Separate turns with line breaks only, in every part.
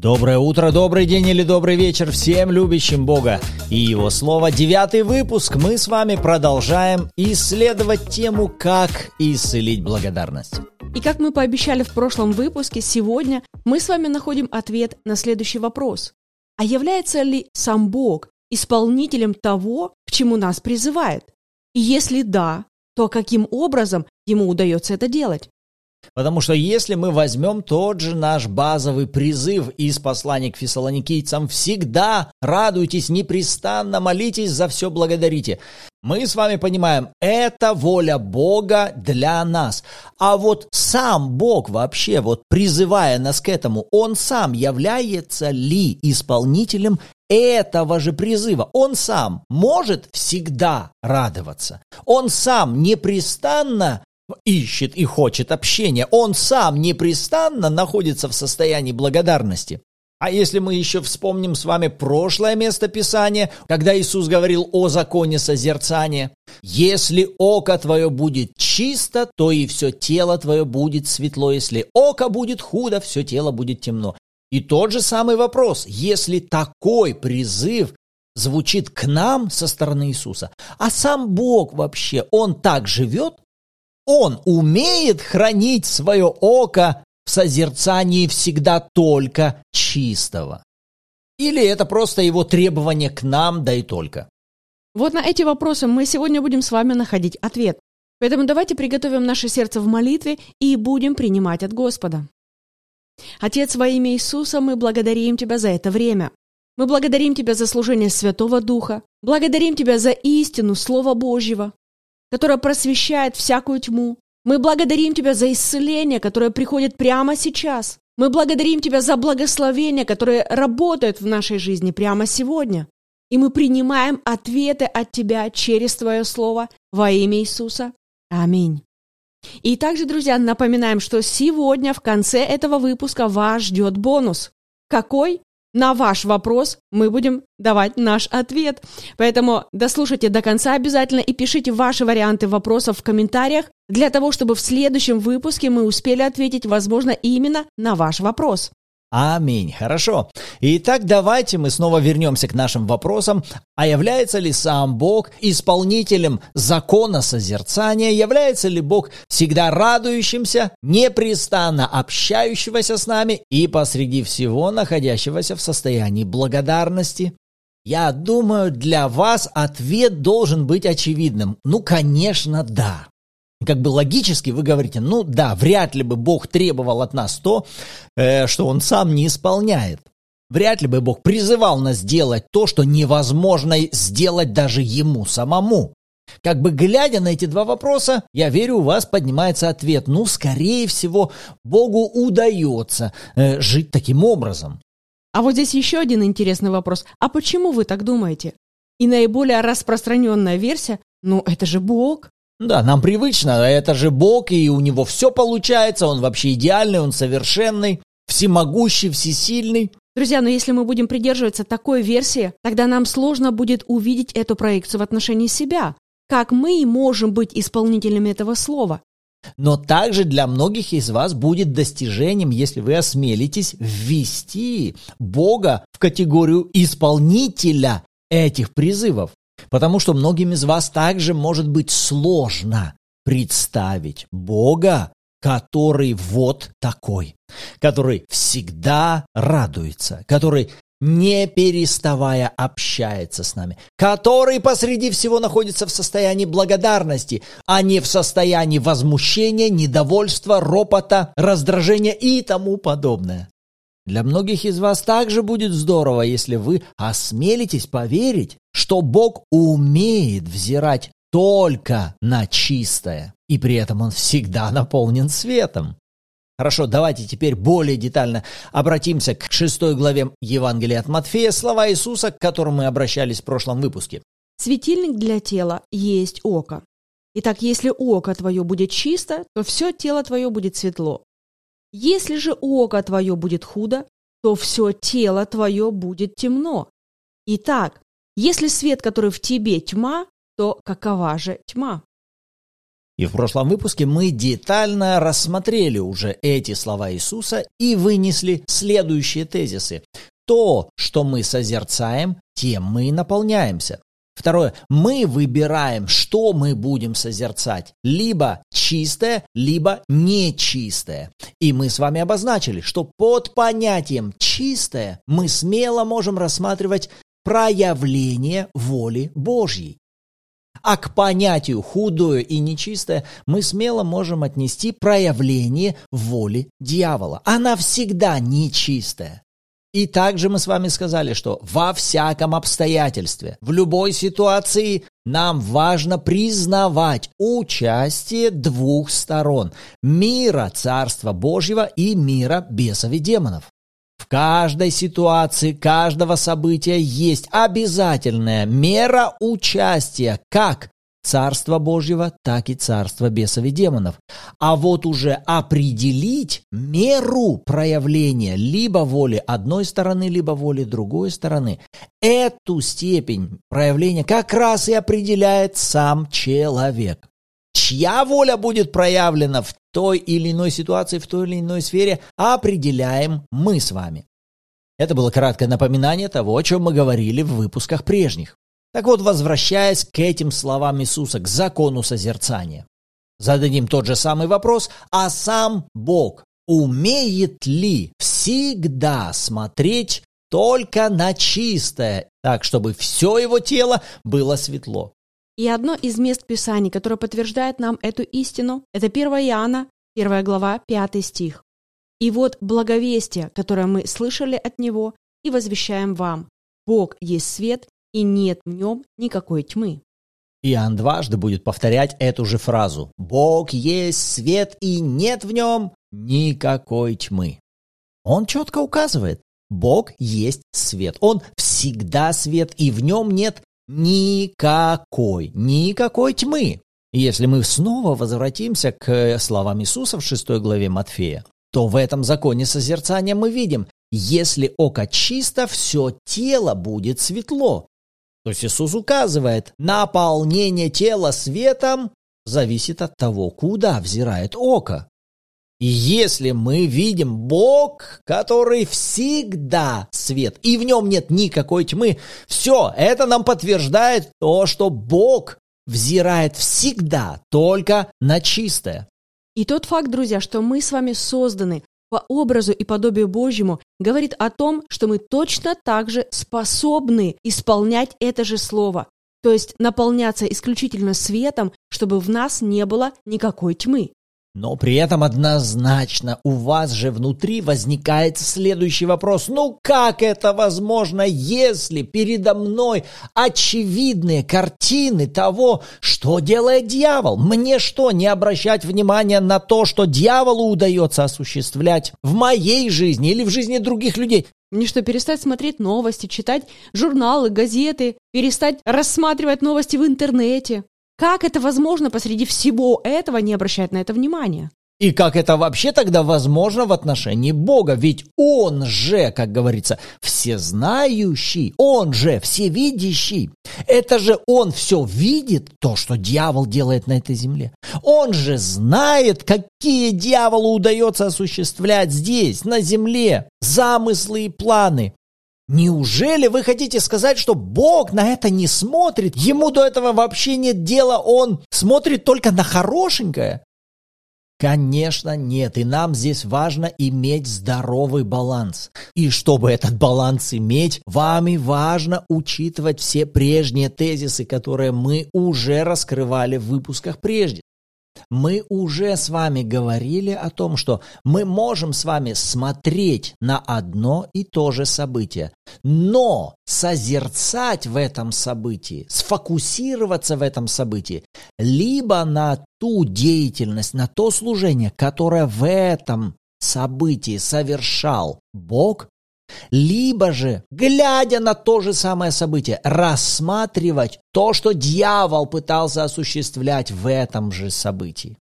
Доброе утро, добрый день или добрый вечер всем любящим Бога и Его Слово. Девятый выпуск. Мы с вами продолжаем исследовать тему «Как исцелить благодарность».
И как мы пообещали в прошлом выпуске, сегодня мы с вами находим ответ на следующий вопрос. А является ли сам Бог исполнителем того, к чему нас призывает? И если да, то каким образом ему удается это делать?
Потому что если мы возьмем тот же наш базовый призыв из послания к фессалоникийцам «Всегда радуйтесь, непрестанно молитесь, за все благодарите», мы с вами понимаем, это воля Бога для нас. А вот сам Бог вообще, вот призывая нас к этому, Он сам является ли исполнителем этого же призыва. Он сам может всегда радоваться. Он сам непрестанно ищет и хочет общения. Он сам непрестанно находится в состоянии благодарности. А если мы еще вспомним с вами прошлое место Писания, когда Иисус говорил о законе созерцания, «Если око твое будет чисто, то и все тело твое будет светло, если око будет худо, все тело будет темно». И тот же самый вопрос, если такой призыв звучит к нам со стороны Иисуса, а сам Бог вообще, Он так живет, он умеет хранить свое око в созерцании всегда только чистого? Или это просто его требование к нам, да и только?
Вот на эти вопросы мы сегодня будем с вами находить ответ. Поэтому давайте приготовим наше сердце в молитве и будем принимать от Господа. Отец, во имя Иисуса, мы благодарим Тебя за это время. Мы благодарим Тебя за служение Святого Духа. Благодарим Тебя за истину Слова Божьего которая просвещает всякую тьму. Мы благодарим Тебя за исцеление, которое приходит прямо сейчас. Мы благодарим Тебя за благословение, которое работает в нашей жизни прямо сегодня. И мы принимаем ответы от Тебя через Твое Слово во имя Иисуса. Аминь. И также, друзья, напоминаем, что сегодня в конце этого выпуска вас ждет бонус. Какой? На ваш вопрос мы будем давать наш ответ. Поэтому дослушайте до конца обязательно и пишите ваши варианты вопросов в комментариях для того, чтобы в следующем выпуске мы успели ответить, возможно, именно на ваш вопрос.
Аминь. Хорошо. Итак, давайте мы снова вернемся к нашим вопросам. А является ли сам Бог исполнителем закона созерцания? Является ли Бог всегда радующимся, непрестанно общающегося с нами и посреди всего находящегося в состоянии благодарности? Я думаю, для вас ответ должен быть очевидным. Ну, конечно, да как бы логически вы говорите, ну да, вряд ли бы Бог требовал от нас то, э, что Он сам не исполняет. Вряд ли бы Бог призывал нас делать то, что невозможно сделать даже Ему самому. Как бы глядя на эти два вопроса, я верю, у вас поднимается ответ. Ну, скорее всего, Богу удается э, жить таким образом.
А вот здесь еще один интересный вопрос. А почему вы так думаете? И наиболее распространенная версия, ну это же Бог.
Да, нам привычно, это же Бог, и у него все получается, он вообще идеальный, он совершенный, всемогущий, всесильный.
Друзья, но если мы будем придерживаться такой версии, тогда нам сложно будет увидеть эту проекцию в отношении себя. Как мы можем быть исполнителями этого слова?
Но также для многих из вас будет достижением, если вы осмелитесь ввести Бога в категорию исполнителя этих призывов. Потому что многим из вас также может быть сложно представить Бога, который вот такой, который всегда радуется, который не переставая общается с нами, который посреди всего находится в состоянии благодарности, а не в состоянии возмущения, недовольства, ропота, раздражения и тому подобное. Для многих из вас также будет здорово, если вы осмелитесь поверить, что Бог умеет взирать только на чистое, и при этом Он всегда наполнен светом. Хорошо, давайте теперь более детально обратимся к шестой главе Евангелия от Матфея, слова Иисуса, к которым мы обращались в прошлом выпуске.
Светильник для тела есть око. Итак, если око твое будет чисто, то все тело твое будет светло. Если же око твое будет худо, то все тело твое будет темно. Итак, если свет, который в тебе тьма, то какова же тьма?
И в прошлом выпуске мы детально рассмотрели уже эти слова Иисуса и вынесли следующие тезисы. То, что мы созерцаем, тем мы и наполняемся. Второе. Мы выбираем, что мы будем созерцать. Либо чистое, либо нечистое. И мы с вами обозначили, что под понятием чистое мы смело можем рассматривать проявление воли Божьей. А к понятию худое и нечистое мы смело можем отнести проявление воли дьявола. Она всегда нечистая. И также мы с вами сказали, что во всяком обстоятельстве, в любой ситуации нам важно признавать участие двух сторон – мира Царства Божьего и мира бесов и демонов. В каждой ситуации, каждого события есть обязательная мера участия как Царства Божьего, так и Царства бесов и демонов. А вот уже определить меру проявления либо воли одной стороны, либо воли другой стороны, эту степень проявления как раз и определяет сам человек. Чья воля будет проявлена в той или иной ситуации, в той или иной сфере, определяем мы с вами. Это было краткое напоминание того, о чем мы говорили в выпусках прежних. Так вот, возвращаясь к этим словам Иисуса, к закону созерцания, зададим тот же самый вопрос, а сам Бог умеет ли всегда смотреть только на чистое, так, чтобы все его тело было светло?
И одно из мест Писаний, которое подтверждает нам эту истину, это 1 Иоанна, 1 глава, 5 стих. «И вот благовестие, которое мы слышали от Него и возвещаем вам. Бог есть свет, и нет в нем никакой тьмы».
Иоанн дважды будет повторять эту же фразу. «Бог есть свет, и нет в нем никакой тьмы». Он четко указывает, Бог есть свет. Он всегда свет, и в нем нет никакой, никакой тьмы. Если мы снова возвратимся к словам Иисуса в 6 главе Матфея, то в этом законе созерцания мы видим, если око чисто, все тело будет светло. То есть Иисус указывает, наполнение тела светом зависит от того, куда взирает око. И если мы видим Бог, который всегда свет, и в нем нет никакой тьмы, все, это нам подтверждает то, что Бог взирает всегда только на чистое.
И тот факт, друзья, что мы с вами созданы по образу и подобию Божьему, говорит о том, что мы точно так же способны исполнять это же слово, то есть наполняться исключительно светом, чтобы в нас не было никакой тьмы.
Но при этом однозначно у вас же внутри возникает следующий вопрос. Ну как это возможно, если передо мной очевидные картины того, что делает дьявол? Мне что, не обращать внимания на то, что дьяволу удается осуществлять в моей жизни или в жизни других людей?
Мне что, перестать смотреть новости, читать журналы, газеты, перестать рассматривать новости в интернете? Как это возможно посреди всего этого не обращать на это внимания?
И как это вообще тогда возможно в отношении Бога? Ведь Он же, как говорится, всезнающий, Он же всевидящий. Это же Он все видит, то, что дьявол делает на этой земле. Он же знает, какие дьяволу удается осуществлять здесь, на земле, замыслы и планы. Неужели вы хотите сказать, что Бог на это не смотрит? Ему до этого вообще нет дела, он смотрит только на хорошенькое? Конечно, нет. И нам здесь важно иметь здоровый баланс. И чтобы этот баланс иметь, вами важно учитывать все прежние тезисы, которые мы уже раскрывали в выпусках прежде. Мы уже с вами говорили о том, что мы можем с вами смотреть на одно и то же событие, но созерцать в этом событии, сфокусироваться в этом событии, либо на ту деятельность, на то служение, которое в этом событии совершал Бог, либо же, глядя на то же самое событие, рассматривать то, что дьявол пытался осуществлять в этом же событии.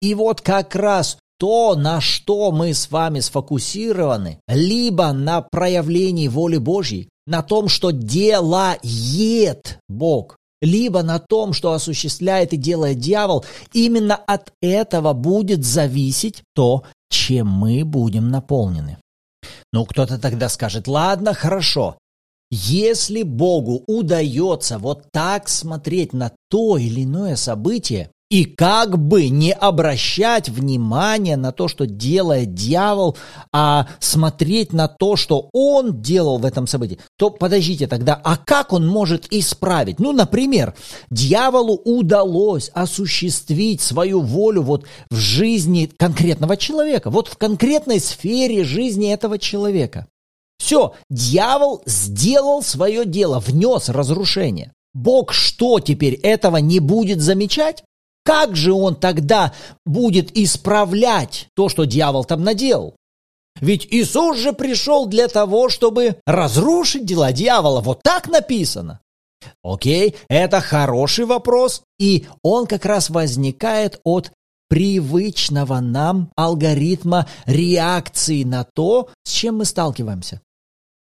И вот как раз то, на что мы с вами сфокусированы, либо на проявлении воли Божьей, на том, что делает Бог либо на том, что осуществляет и делает дьявол, именно от этого будет зависеть то, чем мы будем наполнены. Ну, кто-то тогда скажет, ладно, хорошо, если Богу удается вот так смотреть на то или иное событие, и как бы не обращать внимания на то, что делает дьявол, а смотреть на то, что он делал в этом событии, то подождите тогда, а как он может исправить? Ну, например, дьяволу удалось осуществить свою волю вот в жизни конкретного человека, вот в конкретной сфере жизни этого человека. Все, дьявол сделал свое дело, внес разрушение. Бог что теперь этого не будет замечать? Как же он тогда будет исправлять то, что дьявол там наделал? Ведь Иисус же пришел для того, чтобы разрушить дела дьявола. Вот так написано. Окей, это хороший вопрос, и он как раз возникает от привычного нам алгоритма реакции на то, с чем мы сталкиваемся.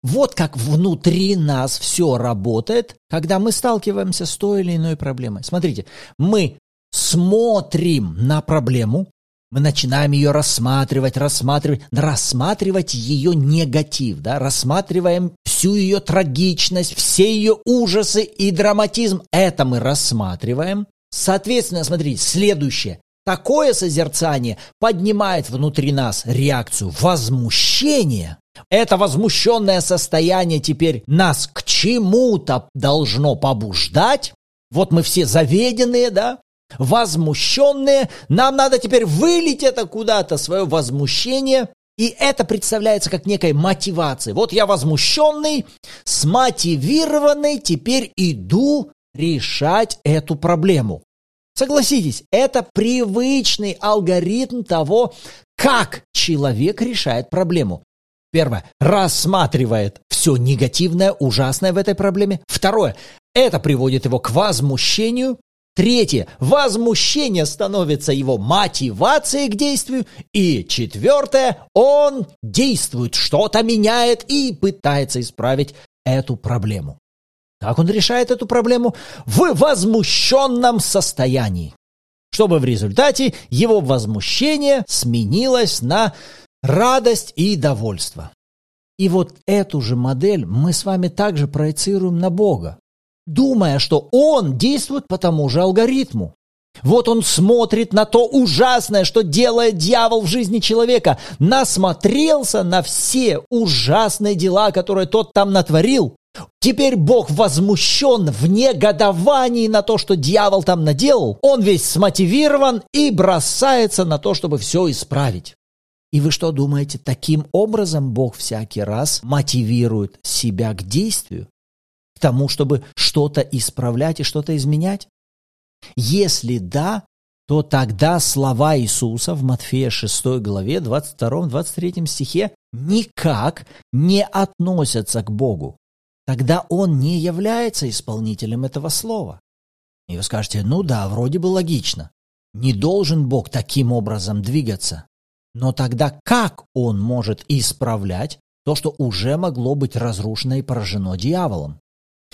Вот как внутри нас все работает, когда мы сталкиваемся с той или иной проблемой. Смотрите, мы смотрим на проблему, мы начинаем ее рассматривать, рассматривать, рассматривать ее негатив, да, рассматриваем всю ее трагичность, все ее ужасы и драматизм. Это мы рассматриваем. Соответственно, смотрите, следующее. Такое созерцание поднимает внутри нас реакцию возмущения. Это возмущенное состояние теперь нас к чему-то должно побуждать. Вот мы все заведенные, да, возмущенные, нам надо теперь вылить это куда-то, свое возмущение, и это представляется как некой мотивацией. Вот я возмущенный, смотивированный, теперь иду решать эту проблему. Согласитесь, это привычный алгоритм того, как человек решает проблему. Первое. Рассматривает все негативное, ужасное в этой проблеме. Второе. Это приводит его к возмущению. Третье. Возмущение становится его мотивацией к действию. И четвертое. Он действует, что-то меняет и пытается исправить эту проблему. Как он решает эту проблему? В возмущенном состоянии. Чтобы в результате его возмущение сменилось на радость и довольство. И вот эту же модель мы с вами также проецируем на Бога думая, что он действует по тому же алгоритму. Вот он смотрит на то ужасное, что делает дьявол в жизни человека, насмотрелся на все ужасные дела, которые тот там натворил. Теперь Бог возмущен в негодовании на то, что дьявол там наделал. Он весь смотивирован и бросается на то, чтобы все исправить. И вы что думаете, таким образом Бог всякий раз мотивирует себя к действию? К тому, чтобы что-то исправлять и что-то изменять? Если да, то тогда слова Иисуса в Матфея 6 главе 22-23 стихе никак не относятся к Богу. Тогда Он не является исполнителем этого слова. И вы скажете, ну да, вроде бы логично. Не должен Бог таким образом двигаться. Но тогда как Он может исправлять то, что уже могло быть разрушено и поражено дьяволом?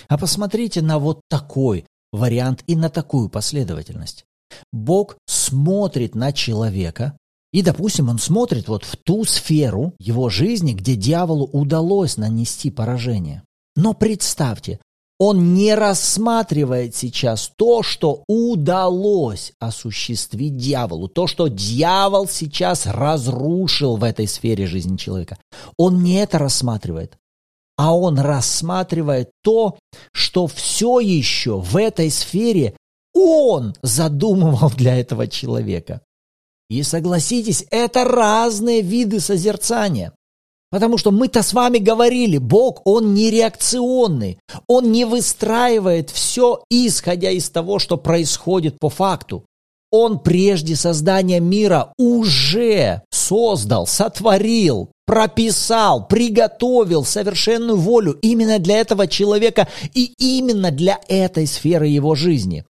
А посмотрите на вот такой вариант и на такую последовательность. Бог смотрит на человека, и, допустим, он смотрит вот в ту сферу его жизни, где дьяволу удалось нанести поражение. Но представьте, он не рассматривает сейчас то, что удалось осуществить дьяволу, то, что дьявол сейчас разрушил в этой сфере жизни человека. Он не это рассматривает а он рассматривает то, что все еще в этой сфере он задумывал для этого человека. И согласитесь, это разные виды созерцания. Потому что мы-то с вами говорили, Бог, Он не реакционный, Он не выстраивает все, исходя из того, что происходит по факту. Он прежде создания мира уже создал, сотворил, прописал, приготовил совершенную волю именно для этого человека и именно для этой сферы его жизни.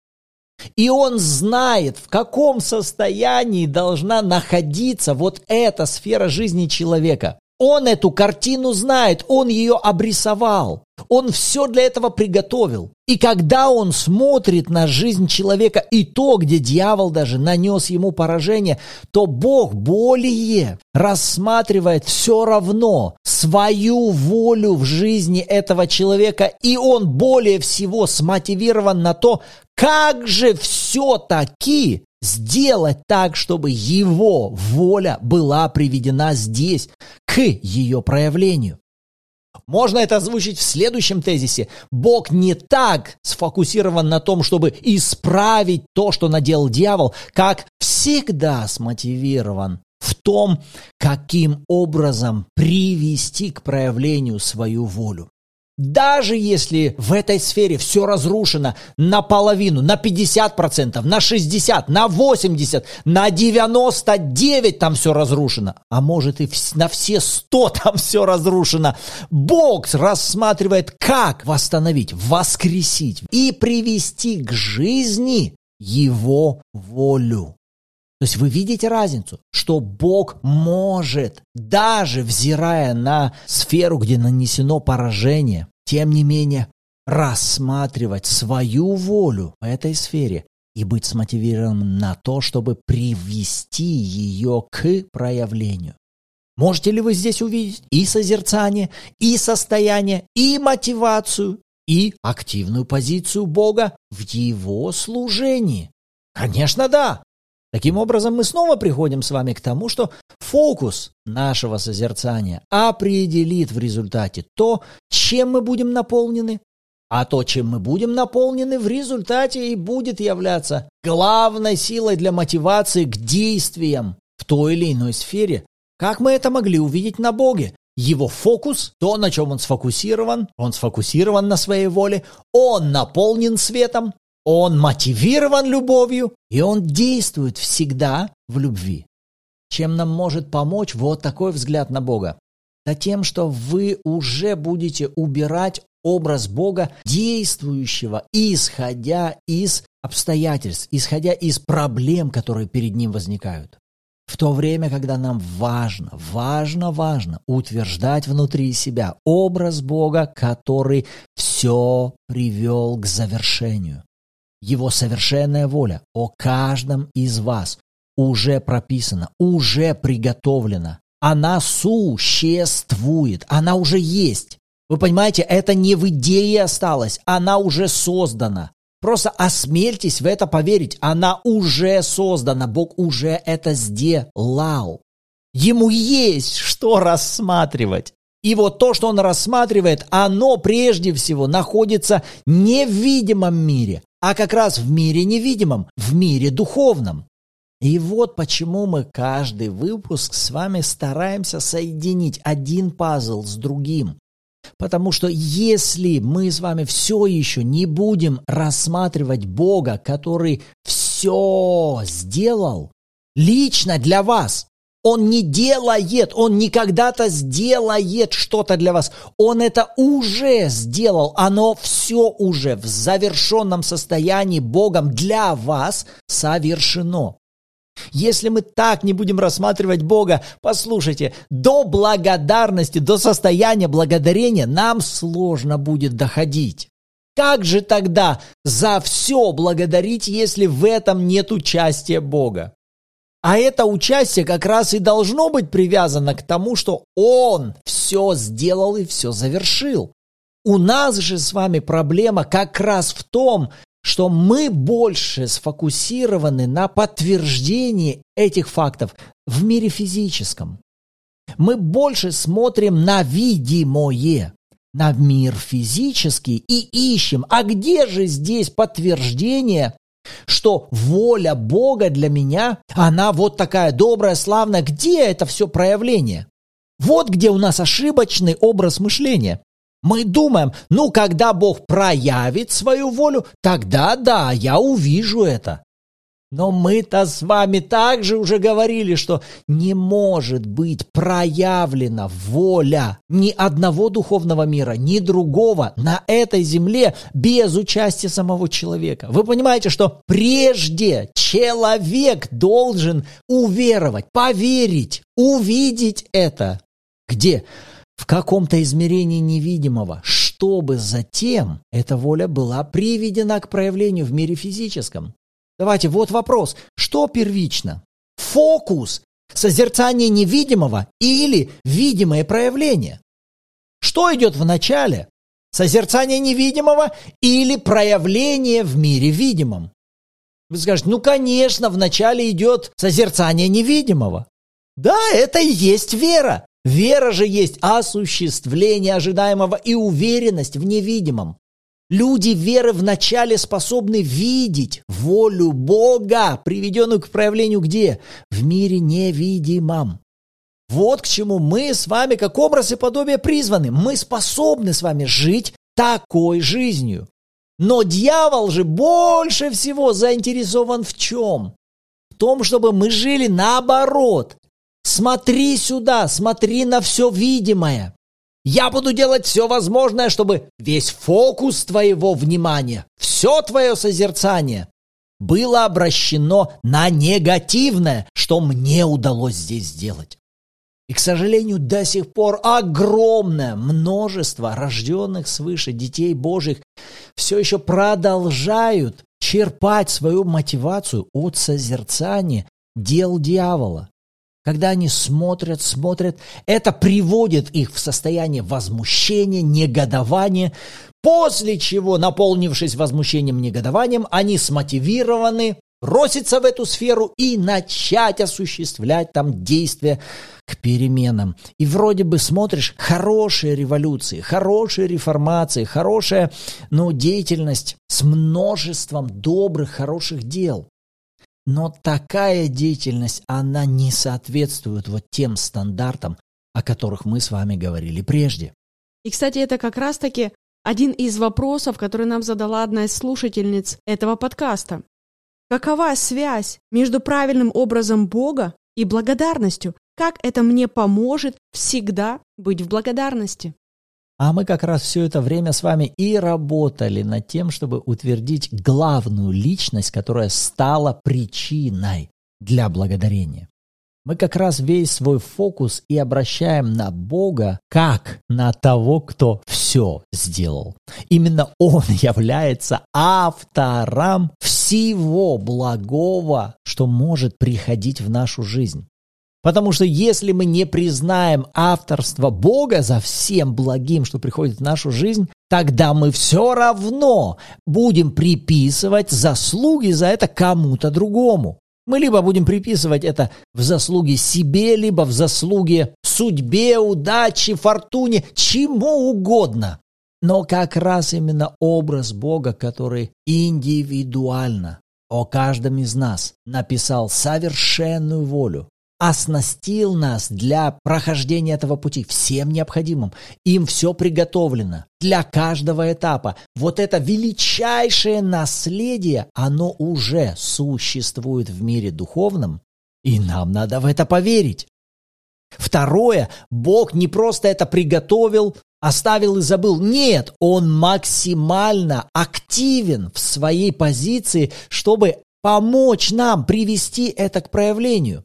И он знает, в каком состоянии должна находиться вот эта сфера жизни человека. Он эту картину знает, он ее обрисовал. Он все для этого приготовил. И когда он смотрит на жизнь человека и то, где дьявол даже нанес ему поражение, то Бог более рассматривает все равно свою волю в жизни этого человека, и он более всего смотивирован на то, как же все-таки сделать так, чтобы его воля была приведена здесь, к ее проявлению. Можно это озвучить в следующем тезисе. Бог не так сфокусирован на том, чтобы исправить то, что наделал дьявол, как всегда смотивирован в том, каким образом привести к проявлению свою волю. Даже если в этой сфере все разрушено наполовину, на 50%, на 60%, на 80%, на 99% там все разрушено, а может и на все 100 там все разрушено, Бог рассматривает, как восстановить, воскресить и привести к жизни Его волю. То есть вы видите разницу, что Бог может, даже взирая на сферу, где нанесено поражение, тем не менее рассматривать свою волю в этой сфере и быть смотивированным на то, чтобы привести ее к проявлению. Можете ли вы здесь увидеть и созерцание, и состояние, и мотивацию, и активную позицию Бога в Его служении? Конечно, да. Таким образом, мы снова приходим с вами к тому, что фокус нашего созерцания определит в результате то, чем мы будем наполнены, а то, чем мы будем наполнены, в результате и будет являться главной силой для мотивации к действиям в той или иной сфере. Как мы это могли увидеть на Боге? Его фокус, то, на чем он сфокусирован, он сфокусирован на своей воле, он наполнен светом, он мотивирован любовью, и он действует всегда в любви. Чем нам может помочь вот такой взгляд на Бога? Да тем, что вы уже будете убирать образ Бога, действующего, исходя из обстоятельств, исходя из проблем, которые перед ним возникают. В то время, когда нам важно, важно, важно утверждать внутри себя образ Бога, который все привел к завершению. Его совершенная воля о каждом из вас уже прописана, уже приготовлена. Она существует, она уже есть. Вы понимаете, это не в идее осталось, она уже создана. Просто осмельтесь в это поверить, она уже создана, Бог уже это сделал. Ему есть что рассматривать. И вот то, что он рассматривает, оно прежде всего находится не в видимом мире, а как раз в мире невидимом, в мире духовном. И вот почему мы каждый выпуск с вами стараемся соединить один пазл с другим. Потому что если мы с вами все еще не будем рассматривать Бога, который все сделал лично для вас, он не делает, он не когда-то сделает что-то для вас. Он это уже сделал. Оно все уже в завершенном состоянии Богом для вас совершено. Если мы так не будем рассматривать Бога, послушайте, до благодарности, до состояния благодарения нам сложно будет доходить. Как же тогда за все благодарить, если в этом нет участия Бога? А это участие как раз и должно быть привязано к тому, что он все сделал и все завершил. У нас же с вами проблема как раз в том, что мы больше сфокусированы на подтверждении этих фактов в мире физическом. Мы больше смотрим на видимое, на мир физический и ищем, а где же здесь подтверждение что воля Бога для меня, она вот такая добрая, славная. Где это все проявление? Вот где у нас ошибочный образ мышления. Мы думаем, ну, когда Бог проявит свою волю, тогда да, я увижу это. Но мы-то с вами также уже говорили, что не может быть проявлена воля ни одного духовного мира, ни другого на этой земле без участия самого человека. Вы понимаете, что прежде человек должен уверовать, поверить, увидеть это, Где? В каком-то измерении невидимого, чтобы затем эта воля была приведена к проявлению в мире физическом. Давайте, вот вопрос. Что первично? Фокус, созерцание невидимого или видимое проявление? Что идет в начале? Созерцание невидимого или проявление в мире видимом? Вы скажете, ну, конечно, вначале идет созерцание невидимого. Да, это и есть вера. Вера же есть осуществление ожидаемого и уверенность в невидимом. Люди веры вначале способны видеть волю Бога, приведенную к проявлению где? В мире невидимом. Вот к чему мы с вами, как образ и подобие, призваны. Мы способны с вами жить такой жизнью. Но дьявол же больше всего заинтересован в чем? В том, чтобы мы жили наоборот. Смотри сюда, смотри на все видимое. Я буду делать все возможное, чтобы весь фокус твоего внимания, все твое созерцание было обращено на негативное, что мне удалось здесь сделать. И, к сожалению, до сих пор огромное множество рожденных свыше детей Божьих все еще продолжают черпать свою мотивацию от созерцания дел дьявола. Когда они смотрят, смотрят, это приводит их в состояние возмущения, негодования, после чего, наполнившись возмущением, негодованием, они смотивированы броситься в эту сферу и начать осуществлять там действия к переменам. И вроде бы смотришь хорошие революции, хорошие реформации, хорошая ну, деятельность с множеством добрых, хороших дел. Но такая деятельность, она не соответствует вот тем стандартам, о которых мы с вами говорили прежде.
И, кстати, это как раз-таки один из вопросов, который нам задала одна из слушательниц этого подкаста. Какова связь между правильным образом Бога и благодарностью? Как это мне поможет всегда быть в благодарности?
А мы как раз все это время с вами и работали над тем, чтобы утвердить главную личность, которая стала причиной для благодарения. Мы как раз весь свой фокус и обращаем на Бога как на того, кто все сделал. Именно Он является автором всего благого, что может приходить в нашу жизнь. Потому что если мы не признаем авторство Бога за всем благим, что приходит в нашу жизнь, тогда мы все равно будем приписывать заслуги за это кому-то другому. Мы либо будем приписывать это в заслуги себе, либо в заслуги судьбе, удаче, фортуне, чему угодно. Но как раз именно образ Бога, который индивидуально о каждом из нас написал совершенную волю, оснастил нас для прохождения этого пути всем необходимым. Им все приготовлено для каждого этапа. Вот это величайшее наследие, оно уже существует в мире духовном, и нам надо в это поверить. Второе, Бог не просто это приготовил, оставил и забыл. Нет, Он максимально активен в своей позиции, чтобы помочь нам привести это к проявлению.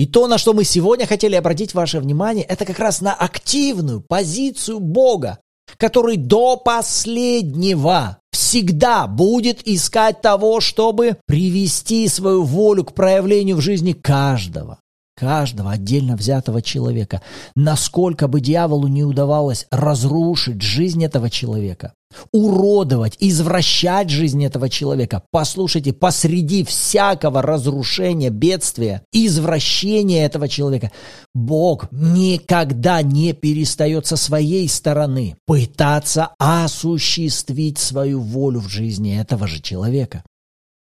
И то, на что мы сегодня хотели обратить ваше внимание, это как раз на активную позицию Бога, который до последнего всегда будет искать того, чтобы привести свою волю к проявлению в жизни каждого каждого отдельно взятого человека. Насколько бы дьяволу не удавалось разрушить жизнь этого человека, уродовать, извращать жизнь этого человека. Послушайте, посреди всякого разрушения, бедствия, извращения этого человека, Бог никогда не перестает со своей стороны пытаться осуществить свою волю в жизни этого же человека.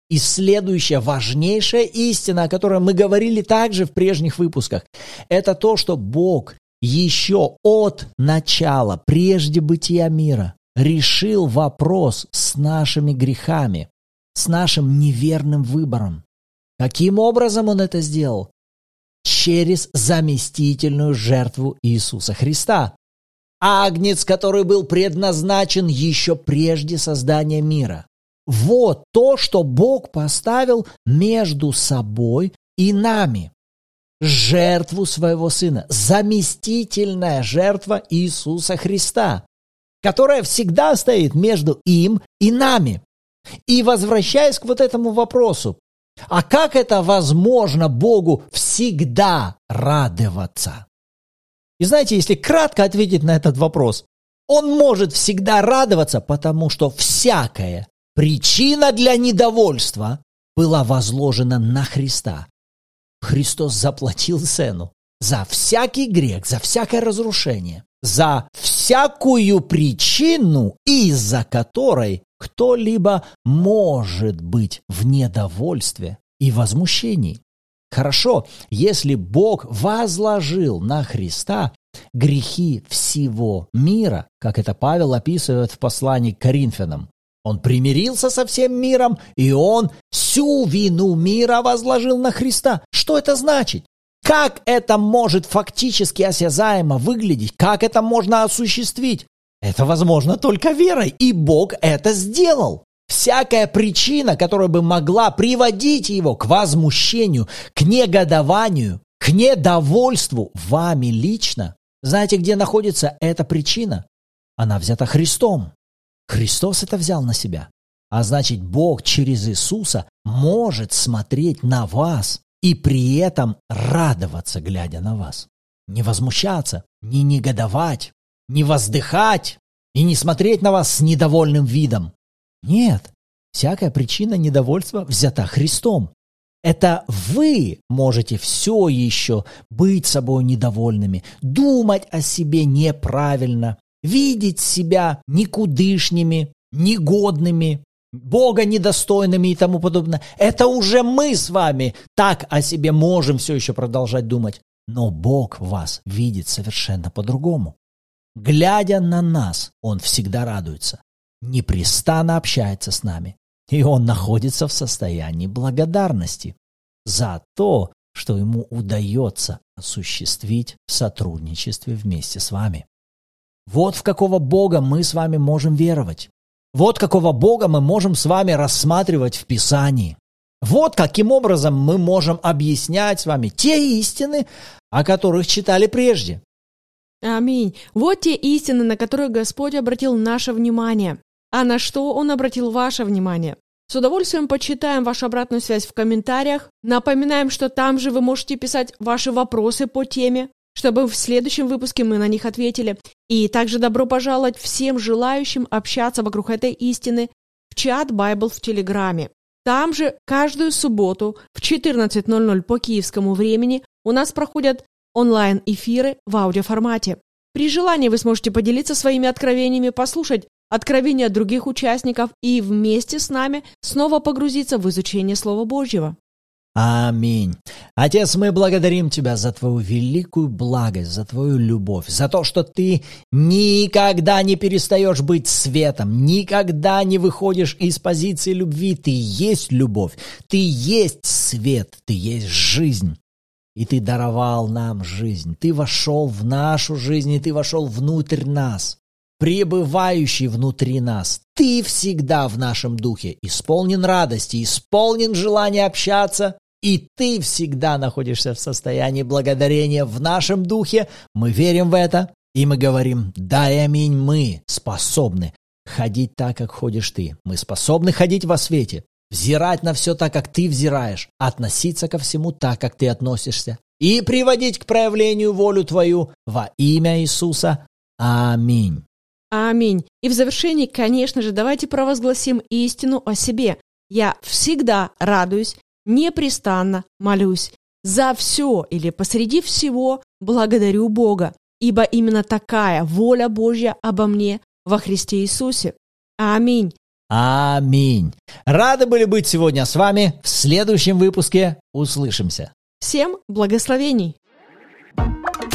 И следующая важнейшая истина, о которой мы говорили также в прежних выпусках, это то, что Бог еще от начала, прежде бытия мира, решил вопрос с нашими грехами, с нашим неверным выбором. Каким образом Он это сделал? Через заместительную жертву Иисуса Христа. Агнец, который был предназначен еще прежде создания мира. Вот то, что Бог поставил между собой и нами. жертву своего Сына, заместительная жертва Иисуса Христа, которая всегда стоит между им и нами. И возвращаясь к вот этому вопросу, а как это возможно Богу всегда радоваться? И знаете, если кратко ответить на этот вопрос, он может всегда радоваться, потому что всякая причина для недовольства была возложена на Христа. Христос заплатил цену за всякий грех, за всякое разрушение, за всякую причину, из-за которой кто-либо может быть в недовольстве и возмущении. Хорошо, если Бог возложил на Христа грехи всего мира, как это Павел описывает в послании к Коринфянам. Он примирился со всем миром, и он всю вину мира возложил на Христа. Что это значит? Как это может фактически осязаемо выглядеть? Как это можно осуществить? Это возможно только верой, и Бог это сделал. Всякая причина, которая бы могла приводить его к возмущению, к негодованию, к недовольству вами лично, знаете, где находится эта причина? Она взята Христом. Христос это взял на себя. А значит, Бог через Иисуса может смотреть на вас и при этом радоваться, глядя на вас. Не возмущаться, не негодовать, не воздыхать и не смотреть на вас с недовольным видом. Нет, всякая причина недовольства взята Христом. Это вы можете все еще быть собой недовольными, думать о себе неправильно, видеть себя никудышними, негодными, Бога недостойными и тому подобное. Это уже мы с вами так о себе можем все еще продолжать думать. Но Бог вас видит совершенно по-другому. Глядя на нас, Он всегда радуется, непрестанно общается с нами, и Он находится в состоянии благодарности за то, что Ему удается осуществить в сотрудничестве вместе с вами. Вот в какого Бога мы с вами можем веровать. Вот какого Бога мы можем с вами рассматривать в Писании. Вот каким образом мы можем объяснять с вами те истины, о которых читали прежде.
Аминь. Вот те истины, на которые Господь обратил наше внимание. А на что Он обратил ваше внимание? С удовольствием почитаем вашу обратную связь в комментариях. Напоминаем, что там же вы можете писать ваши вопросы по теме, чтобы в следующем выпуске мы на них ответили. И также добро пожаловать всем желающим общаться вокруг этой истины в чат Bible в Телеграме. Там же каждую субботу в 14.00 по киевскому времени у нас проходят онлайн-эфиры в аудиоформате. При желании вы сможете поделиться своими откровениями, послушать откровения других участников и вместе с нами снова погрузиться в изучение Слова Божьего.
Аминь. Отец, мы благодарим Тебя за Твою великую благость, за Твою любовь, за то, что Ты никогда не перестаешь быть светом, никогда не выходишь из позиции любви. Ты есть любовь, Ты есть свет, Ты есть жизнь. И Ты даровал нам жизнь. Ты вошел в нашу жизнь, и Ты вошел внутрь нас, пребывающий внутри нас. Ты всегда в нашем духе, исполнен радости, исполнен желания общаться, и ты всегда находишься в состоянии благодарения в нашем духе. Мы верим в это, и мы говорим, да аминь, мы способны ходить так, как ходишь ты. Мы способны ходить во свете, взирать на все так, как ты взираешь, относиться ко всему так, как ты относишься, и приводить к проявлению волю твою во имя Иисуса. Аминь.
Аминь. И в завершении, конечно же, давайте провозгласим истину о себе. Я всегда радуюсь, непрестанно молюсь. За все или посреди всего благодарю Бога, ибо именно такая воля Божья обо мне во Христе Иисусе. Аминь.
Аминь. Рады были быть сегодня с вами. В следующем выпуске услышимся.
Всем благословений. thank you